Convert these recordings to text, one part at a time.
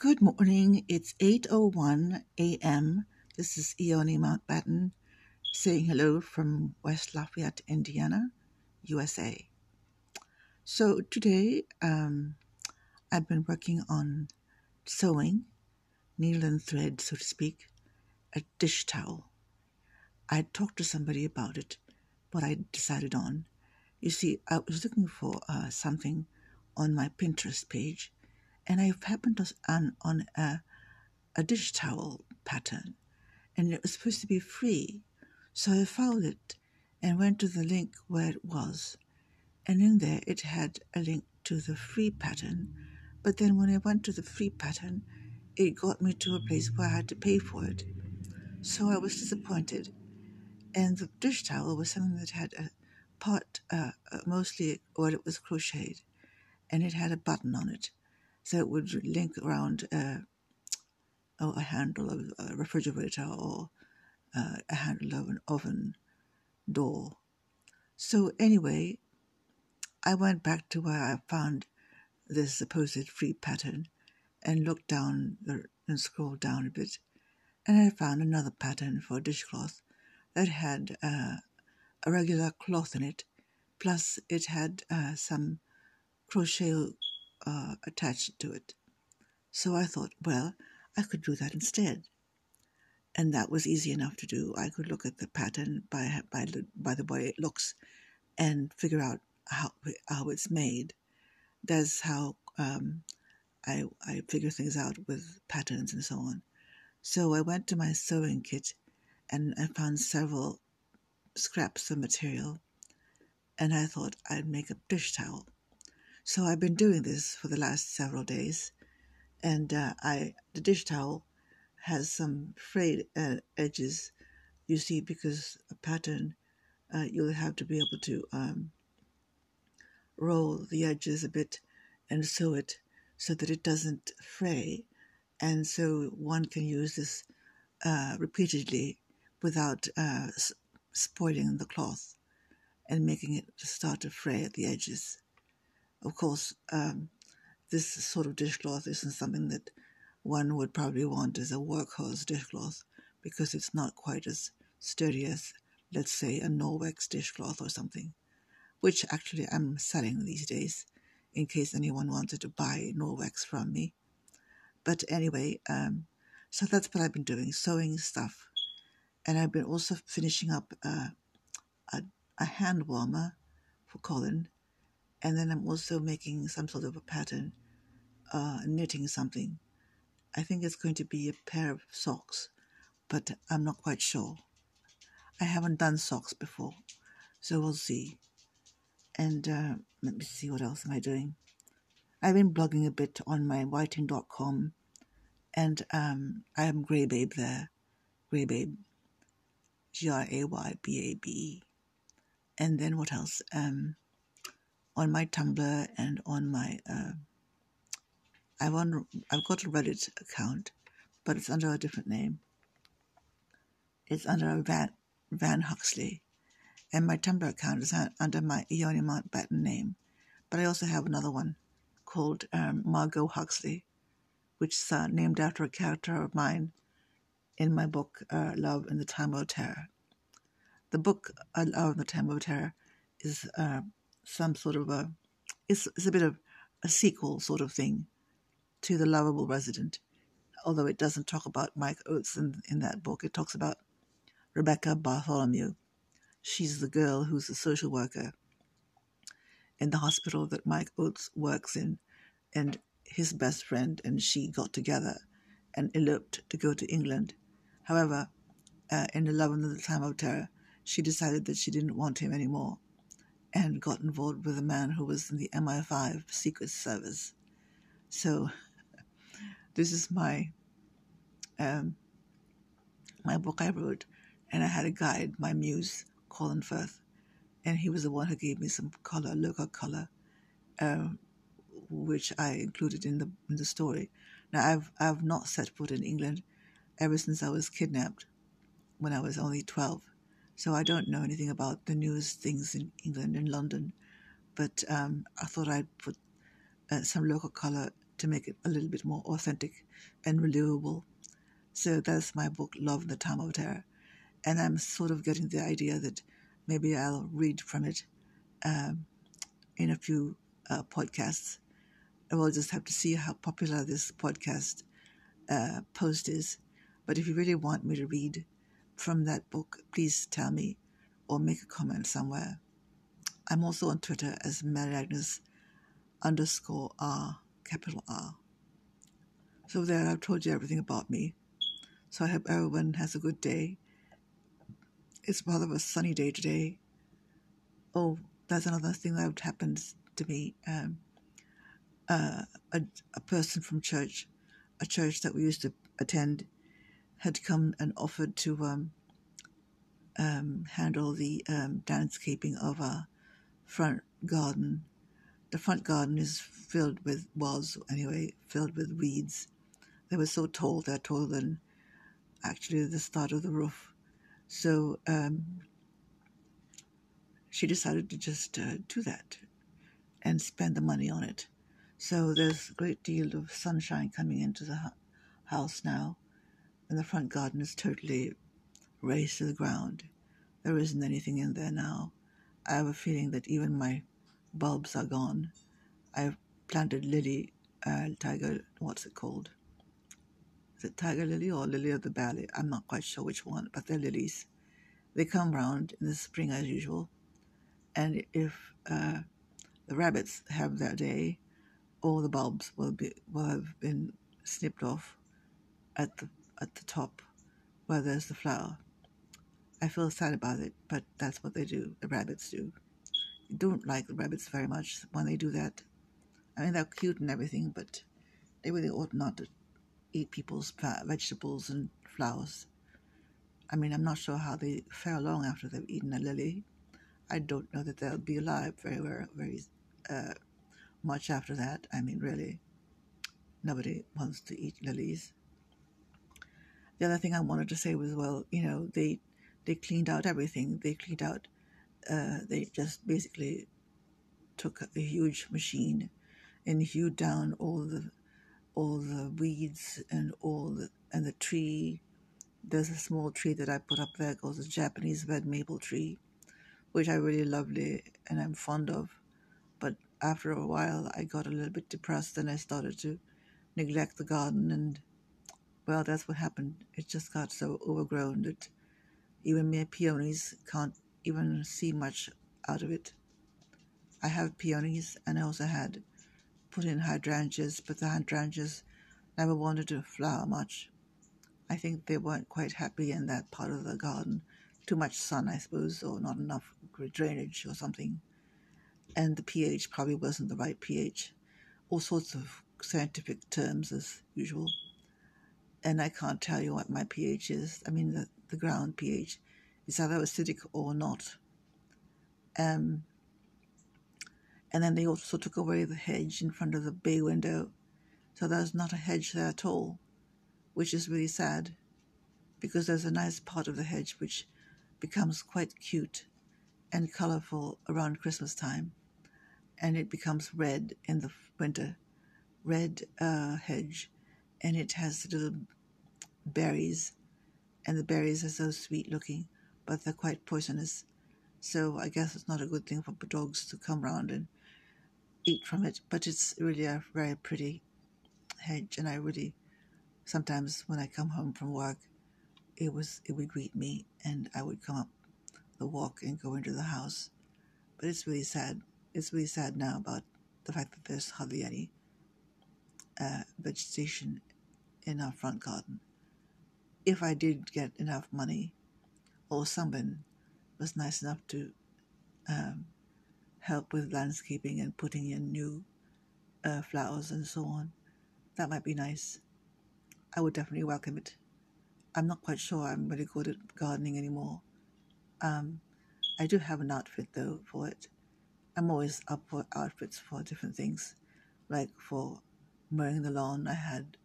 Good morning. It's 8:01 a.m. This is Eoni Mountbatten saying hello from West Lafayette, Indiana, USA. So today um, I've been working on sewing, needle and thread, so to speak, a dish towel. I talked to somebody about it, but I decided on. You see, I was looking for uh, something on my Pinterest page and I happened on, on a, a dish towel pattern, and it was supposed to be free. So I found it and went to the link where it was, and in there it had a link to the free pattern. But then when I went to the free pattern, it got me to a place where I had to pay for it. So I was disappointed. And the dish towel was something that had a part, uh, uh mostly what it was crocheted, and it had a button on it so it would link around uh, oh, a handle of a refrigerator or uh, a handle of an oven door. So anyway, I went back to where I found this supposed free pattern and looked down the, and scrolled down a bit, and I found another pattern for a dishcloth that had uh, a regular cloth in it, plus it had uh, some crochet uh, attached to it. So I thought, well, I could do that instead. And that was easy enough to do. I could look at the pattern by, by, by the way it looks and figure out how, how it's made. That's how um, I, I figure things out with patterns and so on. So I went to my sewing kit and I found several scraps of material and I thought I'd make a dish towel. So I've been doing this for the last several days, and uh, I the dish towel has some frayed uh, edges. You see, because a pattern, uh, you'll have to be able to um, roll the edges a bit and sew it so that it doesn't fray, and so one can use this uh, repeatedly without uh, spoiling the cloth and making it start to fray at the edges. Of course, um, this sort of dishcloth isn't something that one would probably want as a workhorse dishcloth because it's not quite as sturdy as, let's say, a Norwex dishcloth or something, which actually I'm selling these days in case anyone wanted to buy Norwex from me. But anyway, um, so that's what I've been doing, sewing stuff. And I've been also finishing up uh, a, a hand warmer for Colin and then I'm also making some sort of a pattern, uh, knitting something. I think it's going to be a pair of socks, but I'm not quite sure. I haven't done socks before, so we'll see. And uh, let me see what else am I doing. I've been blogging a bit on my writing.com, and um, I am Grey Babe there, Grey Babe, G R A Y B A B E. And then what else? Um, on my Tumblr and on my uh, I've on I've got a Reddit account, but it's under a different name. It's under Van Van Huxley, and my Tumblr account is under my Eoni Mountbatten name. But I also have another one called um, Margot Huxley, which is uh, named after a character of mine in my book uh, Love in the Time of Terror. The book uh, Love in the Time of Terror is uh, some sort of a it's, it's a bit of a sequel sort of thing to the lovable resident although it doesn't talk about mike oates in, in that book. It talks about rebecca bartholomew. She's the girl who's a social worker in the hospital that mike oates works in and his best friend and she got together and eloped to go to england. However uh, in the love and the time of terror she decided that she didn't want him anymore and got involved with a man who was in the MI5 Secret Service. So, this is my um, my book I wrote, and I had a guide, my muse, Colin Firth, and he was the one who gave me some color, local color, uh, which I included in the in the story. Now, I've I've not set foot in England ever since I was kidnapped when I was only twelve so I don't know anything about the news things in England and London, but um, I thought I'd put uh, some local color to make it a little bit more authentic and reliable. So that's my book, Love in the Time of Terror. And I'm sort of getting the idea that maybe I'll read from it um, in a few uh, podcasts. I will just have to see how popular this podcast uh, post is. But if you really want me to read from that book, please tell me or make a comment somewhere. I'm also on Twitter as Mary Agnes underscore R, capital R. So there, I've told you everything about me. So I hope everyone has a good day. It's rather a sunny day today. Oh, that's another thing that happened to me. Um, uh, a, a person from church, a church that we used to attend, had come and offered to um, um, handle the um, landscaping of our front garden. The front garden is filled with, was anyway, filled with weeds. They were so tall, they're taller than actually the start of the roof. So um, she decided to just uh, do that and spend the money on it. So there's a great deal of sunshine coming into the house now, and the front garden is totally razed to the ground. There isn't anything in there now. I have a feeling that even my bulbs are gone. I've planted lily, uh, tiger, what's it called? Is it tiger lily or lily of the valley? I'm not quite sure which one, but they're lilies. They come round in the spring as usual. And if uh, the rabbits have their day, all the bulbs will be will have been snipped off at the at the top where there's the flower. I feel sad about it, but that's what they do. The rabbits do. I don't like the rabbits very much when they do that. I mean, they're cute and everything, but they really ought not to eat people's vegetables and flowers. I mean, I'm not sure how they fare long after they've eaten a lily. I don't know that they'll be alive very, very, very uh, much after that. I mean, really, nobody wants to eat lilies. The other thing I wanted to say was, well, you know, they they cleaned out everything. They cleaned out. Uh, they just basically took a huge machine and hewed down all the all the weeds and all the and the tree. There's a small tree that I put up there called the Japanese red maple tree, which I really lovely and I'm fond of. But after a while, I got a little bit depressed and I started to neglect the garden and well, that's what happened. It just got so overgrown that even my peonies can't even see much out of it. I have peonies and I also had put in hydrangeas, but the hydrangeas never wanted to flower much. I think they weren't quite happy in that part of the garden. Too much sun, I suppose, or not enough drainage or something. And the pH probably wasn't the right pH. All sorts of scientific terms as usual. And I can't tell you what my pH is. I mean, the, the ground pH is either acidic or not. Um, and then they also took away the hedge in front of the bay window. So there's not a hedge there at all, which is really sad because there's a nice part of the hedge which becomes quite cute and colorful around Christmas time. And it becomes red in the winter, red uh, hedge, and it has little berries, and the berries are so sweet looking, but they're quite poisonous. So I guess it's not a good thing for dogs to come round and eat from it, but it's really a very pretty hedge, and I really sometimes when I come home from work, it was it would greet me, and I would come up the walk and go into the house. But it's really sad. It's really sad now about the fact that there's hardly any uh, vegetation in our front garden. If I did get enough money, or someone was nice enough to um, help with landscaping and putting in new uh, flowers and so on. That might be nice. I would definitely welcome it. I'm not quite sure I'm really good at gardening anymore. Um, I do have an outfit though for it. I'm always up for outfits for different things. Like for mowing the lawn, I had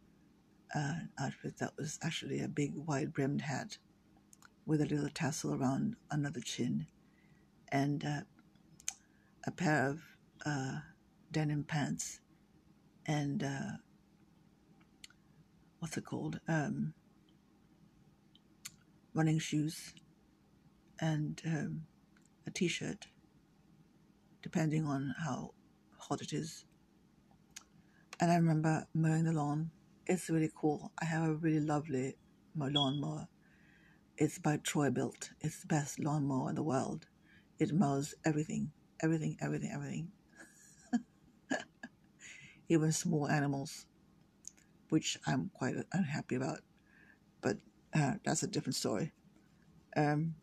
uh, an outfit that was actually a big wide brimmed hat with a little tassel around another chin and uh, a pair of uh, denim pants and uh, what's it called? Um, running shoes and um, a t shirt, depending on how hot it is. And I remember mowing the lawn. It's really cool. I have a really lovely lawnmower. It's by Troy-Bilt. It's the best lawnmower in the world. It mows everything, everything, everything, everything. Even small animals, which I'm quite unhappy about. But uh, that's a different story. Um,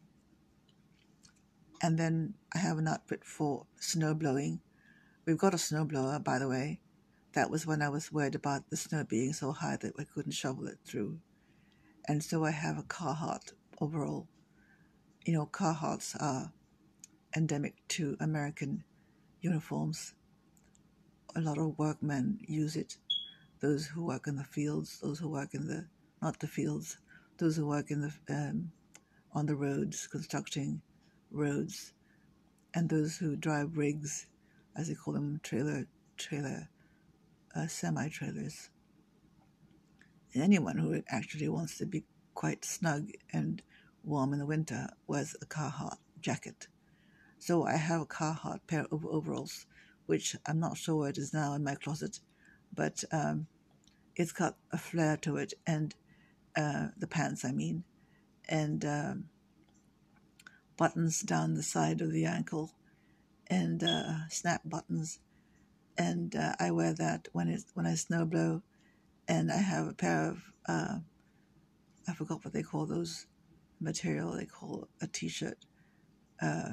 and then I have an outfit for snow blowing. We've got a snow blower, by the way. That was when I was worried about the snow being so high that I couldn't shovel it through. And so I have a Carhartt overall. You know, Carhartts are endemic to American uniforms. A lot of workmen use it. Those who work in the fields, those who work in the, not the fields, those who work in the, um, on the roads, constructing roads, and those who drive rigs, as they call them, trailer, trailer, uh, semi-trailers. And anyone who actually wants to be quite snug and warm in the winter wears a Carhartt jacket. So I have a Carhartt pair of overalls, which I'm not sure where it is now in my closet, but um, it's got a flare to it, and uh, the pants, I mean, and um, buttons down the side of the ankle, and uh, snap buttons, and uh, I wear that when it when I snow blow, and I have a pair of uh, I forgot what they call those material they call a t-shirt, uh,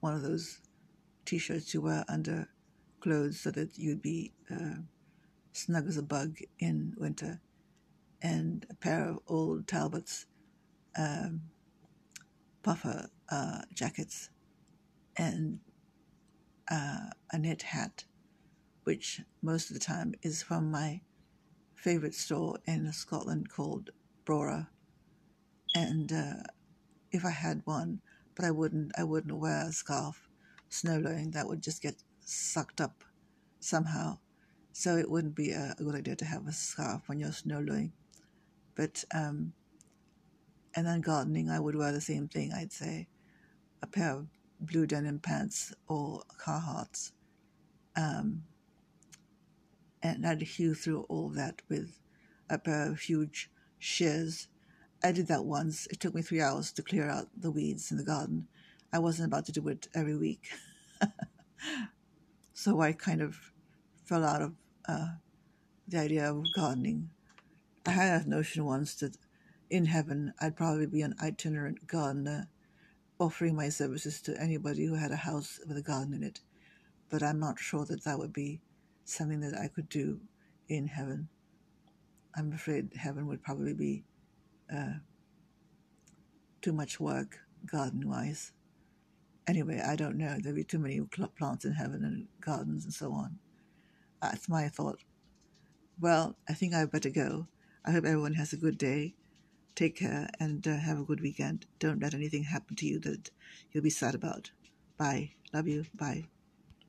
one of those t-shirts you wear under clothes so that you'd be uh, snug as a bug in winter, and a pair of old Talbots um, puffer uh, jackets, and uh, a knit hat, which most of the time is from my favorite store in Scotland called Brora. And uh, if I had one, but I wouldn't, I wouldn't wear a scarf snow blowing. That would just get sucked up somehow. So it wouldn't be a, a good idea to have a scarf when you're snow blowing. But um, and then gardening, I would wear the same thing. I'd say a pair of blue denim pants or Carhartts. Um, and I'd hew through all that with a pair of huge shears. I did that once. It took me three hours to clear out the weeds in the garden. I wasn't about to do it every week. so I kind of fell out of uh, the idea of gardening. I had a notion once that in heaven I'd probably be an itinerant gardener offering my services to anybody who had a house with a garden in it. But I'm not sure that that would be something that I could do in heaven. I'm afraid heaven would probably be uh, too much work garden wise. Anyway, I don't know. There'd be too many plants in heaven and gardens and so on. That's my thought. Well, I think I would better go. I hope everyone has a good day. Take care and uh, have a good weekend. Don't let anything happen to you that you'll be sad about. Bye. Love you. Bye.